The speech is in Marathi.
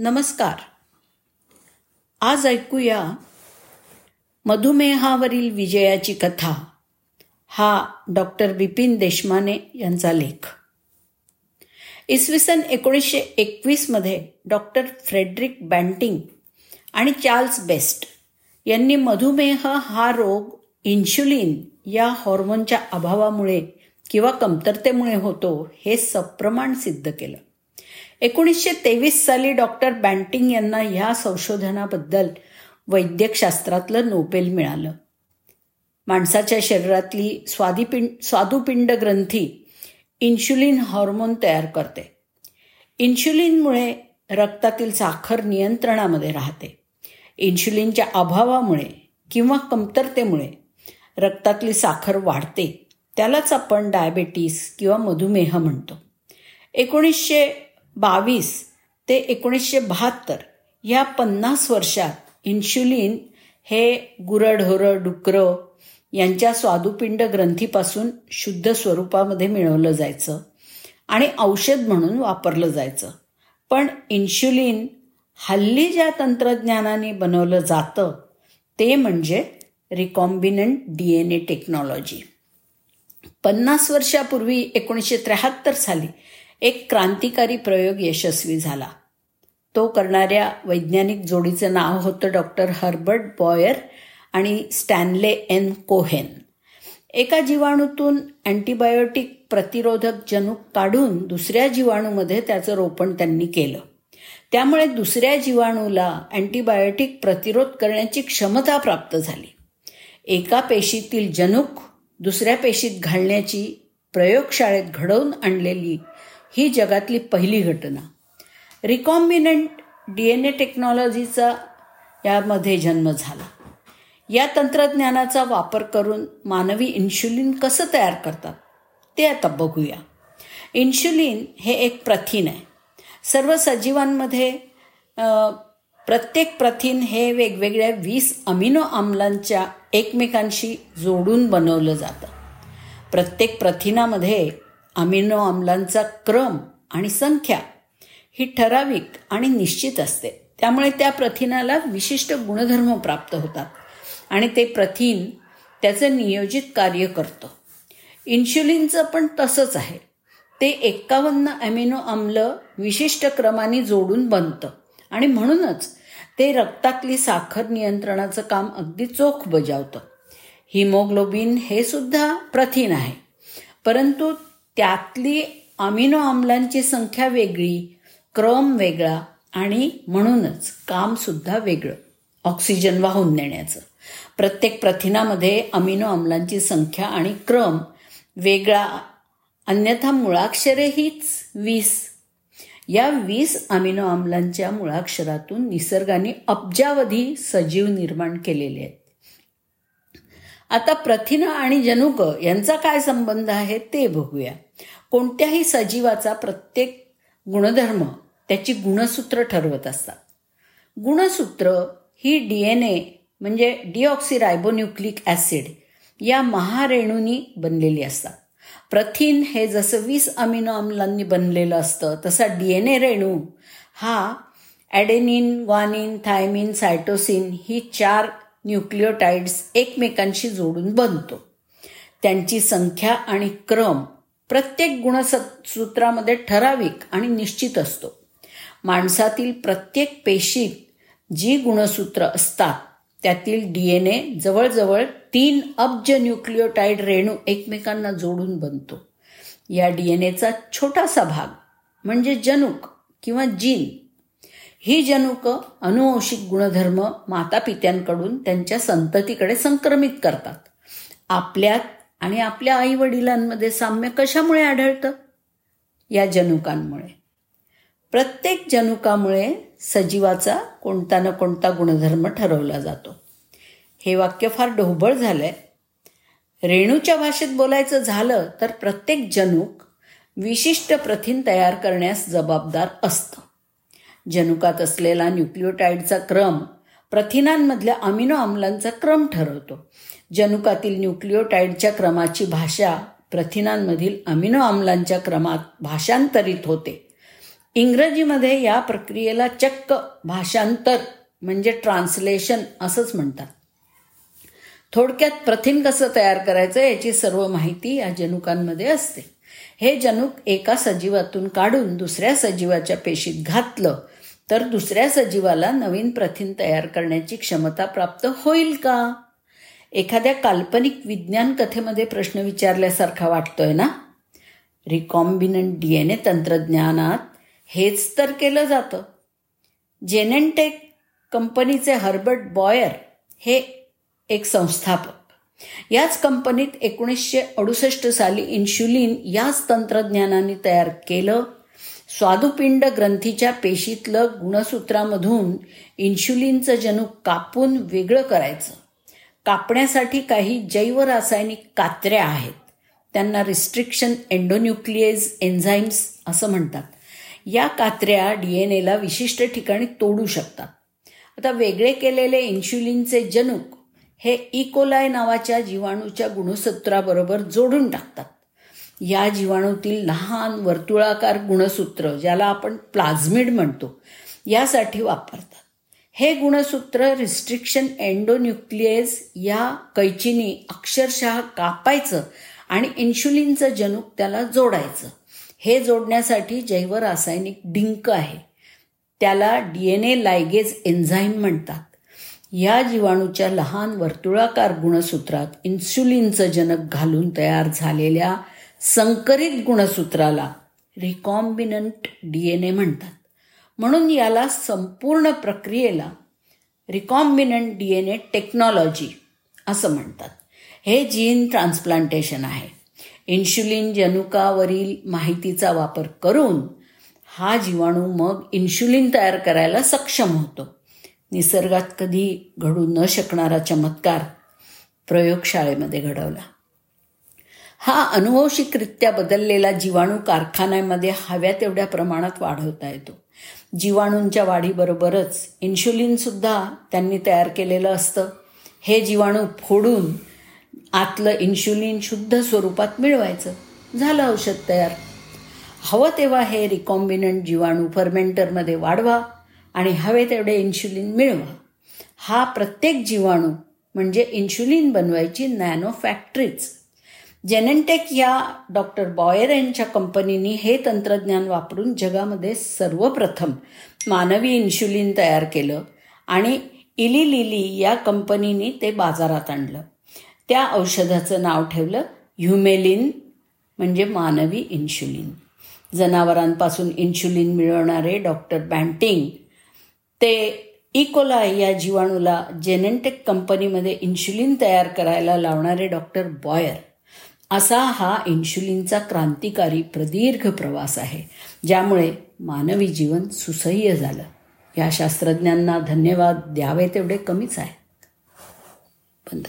नमस्कार. आज ऐकूया मधुमेहावरील विजयाची कथा. हा डॉक्टर बिपिन देशमाने यांचा लेख. इसवी सन एकोणीसशे एकवीसमध्ये डॉक्टर फ्रेडरिक बँटिंग आणि चार्ल्स बेस्ट यांनी मधुमेह हा रोग इन्शुलिन या हॉर्मोनच्या अभावामुळे किंवा कमतरतेमुळे होतो हे सप्रमाण सिद्ध केलं. एकोणीसशे तेवीस साली डॉक्टर बँटिंग यांना ह्या संशोधनाबद्दल वैद्यकशास्त्रातलं नोबेल मिळालं. माणसाच्या शरीरातली स्वादिपिंड स्वादुपिंड ग्रंथी इन्शुलिन हॉर्मोन तयार करते. इन्शुलिनमुळे रक्तातील साखर नियंत्रणामध्ये राहते. इन्शुलिनच्या अभावामुळे किंवा कमतरतेमुळे रक्तातली साखर वाढते. त्यालाच आपण डायबेटीस किंवा मधुमेह म्हणतो. एकोणीसशे बावीस ते एकोणीसशे बहात्तर या पन्नास वर्षात इन्शुलिन हे गुरढोरं डुकरं यांच्या स्वादुपिंड ग्रंथीपासून शुद्ध स्वरूपामध्ये मिळवलं जायचं आणि औषध म्हणून वापरलं जायचं. पण इन्शुलिन हल्ली ज्या तंत्रज्ञानाने बनवलं जातं ते म्हणजे recombinant D N A technology पन्नास वर्षापूर्वी एकोणीसशे त्र्याहत्तर साली एक क्रांतिकारी प्रयोग यशस्वी झाला. तो करणाऱ्या वैज्ञानिक जोडीचं नाव होतं डॉक्टर हर्बर्ट बॉयर आणि स्टॅनले एन कोहेन. एका जीवाणूतून अँटीबायोटिक प्रतिरोधक जनुक काढून दुसऱ्या जीवाणूमध्ये त्याचं रोपण त्यांनी केलं. त्यामुळे दुसऱ्या जीवाणूला अँटीबायोटिक प्रतिरोध करण्याची क्षमता प्राप्त झाली. एका पेशीतील जनुक दुसऱ्या पेशीत घालण्याची प्रयोगशाळेत घडवून आणलेली ही जगातली पहिली घटना. रिकॉम्बिनंट डी एन ए टेक्नॉलॉजीचा यामध्ये जन्म झाला. या तंत्रज्ञानाचा वापर करून मानवी इन्शुलिन कसं तयार करतात ते आता बघूया. इन्शुलिन हे एक प्रथिन आहे. सर्व सजीवांमध्ये प्रत्येक प्रथिन हे वेगवेगळ्या वीस अमिनो आम्लांच्या एकमेकांशी जोडून बनवलं जातं. प्रत्येक प्रथिनामध्ये अमिनो आम्लांचा क्रम आणि संख्या ही ठराविक आणि निश्चित असते. त्यामुळे त्या प्रथिनाला विशिष्ट गुणधर्म प्राप्त होतात आणि ते प्रथिन त्याचं नियोजित कार्य करतं. इन्शुलिनचं पण तसंच आहे. ते एक्कावन्न अमिनो आम्ल विशिष्ट क्रमाने जोडून बनतं. आणि म्हणूनच ते रक्तातली साखर नियंत्रणाचं काम अगदी चोख बजावतं. हिमोग्लोबिन हे सुद्धा प्रथिन आहे. परंतु त्यातली अमिनो आम्लांची संख्या वेगळी क्रम वेगळा आणि म्हणूनच काम सुद्धा वेगळं ऑक्सिजन वाहून नेण्याचं. प्रत्येक प्रथिनामध्ये अमिनो आम्लांची संख्या आणि क्रम वेगळा अन्यथा मुळाक्षरे हीच वीस. या वीस अमिनो आम्लांच्या मुळाक्षरातून निसर्गाने अब्जावधी सजीव निर्माण केलेले आहेत. आता प्रथिन आणि जनुक यांचा काय संबंध आहे ते बघूया. कोणत्याही सजीवाचा प्रत्येक गुणधर्म त्याची गुणसूत्र ठरवत असतात. गुणसूत्र ही डी एन ए म्हणजे डिऑक्सिरायबोन्युक्लिक ॲसिड या महारेणूंनी बनलेली असतात. प्रथिन हे जसं वीस अमिनो आम्लांनी बनलेलं असतं तसा डी एन ए रेणू हा ॲडेनिन ग्वानिन थायमिन सायटोसिन ही चार न्यूक्लिओटाइड्स एकमेकांशी जोडून बनतो. त्यांची संख्या आणि क्रम प्रत्येक गुणसूत्रामध्ये ठराविक आणि निश्चित असतो. माणसातील प्रत्येक पेशीत जी गुणसूत्र असतात त्यातील डी एन ए जवळजवळ तीन अब्ज न्यूक्लिओटाइड रेणू एकमेकांना जोडून बनतो. या डी एन एचा छोटासा भाग म्हणजे जनुक किंवा जीन ही जनुक अनुवंशिक गुणधर्म मातापित्यांकडून त्यांच्या संततीकडे संक्रमित करतात. आपल्यात आणि आपल्या आई वडिलांमध्ये साम्य कशामुळे आढळतं? या जनुकांमुळे. प्रत्येक जनुकामुळे सजीवाचा कोणता ना कोणता गुणधर्म ठरवला जातो. हे वाक्य फार ढोबळ झालंय. रेणूच्या भाषेत बोलायचं झालं तर प्रत्येक जनुक विशिष्ट प्रथिन तयार करण्यास जबाबदार असतं. जनुकात असलेला न्यूक्लिओटाईडचा क्रम प्रथिनांमधल्या अमिनो आम्लांचा क्रम ठरवतो. जनुकातील न्यूक्लिओटाईडच्या क्रमाची भाषा प्रथिनांमधील अमिनो आम्लांच्या क्रमात भाषांतरित होते. इंग्रजीमध्ये या प्रक्रियेला चक्क भाषांतर म्हणजे ट्रान्सलेशन असंच म्हणतात. थोडक्यात प्रथिन कसं तयार करायचं याची सर्व माहिती या जनुकांमध्ये असते. हे जनुक एका सजीवातून काढून दुसऱ्या सजीवाच्या पेशीत घातलं तर दुसऱ्या सजीवाला नवीन प्रथिन तयार करण्याची क्षमता प्राप्त होईल का? एखाद्या काल्पनिक विज्ञान कथेमध्ये प्रश्न विचारल्यासारखा वाटतोय ना? रिकॉम्बिनंट डी एन ए तंत्रज्ञानात हेच तर केलं जातं. जेनेनटेक कंपनीचे हर्बर्ट बॉयर हे एक संस्थापक याच कंपनीत एकोणीसशे अडुसष्ट साली इन्शुलिन याच तंत्रज्ञानाने तयार केलं. स्वादुपिंड ग्रंथीच्या पेशीतलं गुणसूत्रामधून इन्शुलिनचं जनुक कापून वेगळं करायचं. कापण्यासाठी काही जैव रासायनिक कात्र्या आहेत. त्यांना रिस्ट्रिक्शन एन्डोन्युक्लिएज एन्झाईम्स असं म्हणतात. या कात्र्या डी एन एला विशिष्ट ठिकाणी तोडू शकतात. आता वेगळे केलेले इन्शुलिनचे जनुक हे इकोलाय नावाच्या जीवाणूच्या गुणसूत्राबरोबर जोडून टाकतात. या जीवाणूतील लहान वर्तुळाकार गुणसूत्र ज्याला आपण प्लाझ्मिड म्हणतो यासाठी वापरतात. हे गुणसूत्र रिस्ट्रिक्शन एन्डोन्युक्लिएज या कैचीने अक्षरशः कापायचं आणि इन्शुलिनचं जनुक त्याला जोडायचं. हे जोडण्यासाठी जैव रासायनिक डिंक आहे. त्याला D N A ligase enzyme म्हणतात. या जीवाणूच्या लहान वर्तुळाकार गुणसूत्रात इन्सुलिनचं जनक घालून तयार झालेल्या संकरित गुणसूत्राला रिकॉम्बिनंट डी एन ए म्हणतात. म्हणून याला संपूर्ण प्रक्रियेला recombinant D N A technology असं म्हणतात. हे जीन ट्रान्सप्लांटेशन आहे. इन्शुलिन जनुकावरील माहितीचा वापर करून हा जीवाणू मग इन्शुलिन तयार करायला सक्षम होतो. निसर्गात कधी घडू न शकणारा चमत्कार प्रयोगशाळेमध्ये घडवला. हा अनुवंशिकरित्या बदललेला जीवाणू कारखान्यामध्ये हव्या तेवढ्या प्रमाणात वाढवता येतो. जीवाणूंच्या वाढीबरोबरच इन्शुलिनसुद्धा त्यांनी तयार केलेलं असतं. हे जीवाणू फोडून आतलं इन्शुलिन शुद्ध स्वरूपात मिळवायचं. झालं औषध तयार. हवं तेव्हा हे रिकॉम्बिनंट जीवाणू फर्मेंटरमध्ये वाढवा. आणि हवे तेवढे इन्शुलिन मिळवा. हा प्रत्येक जीवाणू म्हणजे इन्शुलिन बनवायची नॅनो फॅक्टरीच जेनेनटेक या डॉक्टर बॉयर यांच्या कंपनीने हे तंत्रज्ञान वापरून जगामध्ये सर्वप्रथम मानवी इन्शुलिन तयार केलं आणि इली लिली या कंपनीने ते बाजारात आणलं. त्या औषधाचं नाव ठेवलं ह्युमेलिन म्हणजे मानवी इन्शुलिन जनावरांपासून इन्शुलिन मिळवणारे डॉक्टर बँटिंग ते e. इकोलाय या जीवाणूला जेनेंटेक कंपनीमध्ये इन्शुलिन तयार करायला लावणारे डॉक्टर बॉयर. असा हा इन्शुलिनचा क्रांतिकारी प्रदीर्घ प्रवास आहे ज्यामुळे मानवी जीवन सुसह्य झालं. या शास्त्रज्ञांना धन्यवाद द्यावे तेवढे कमीच आहे बंद.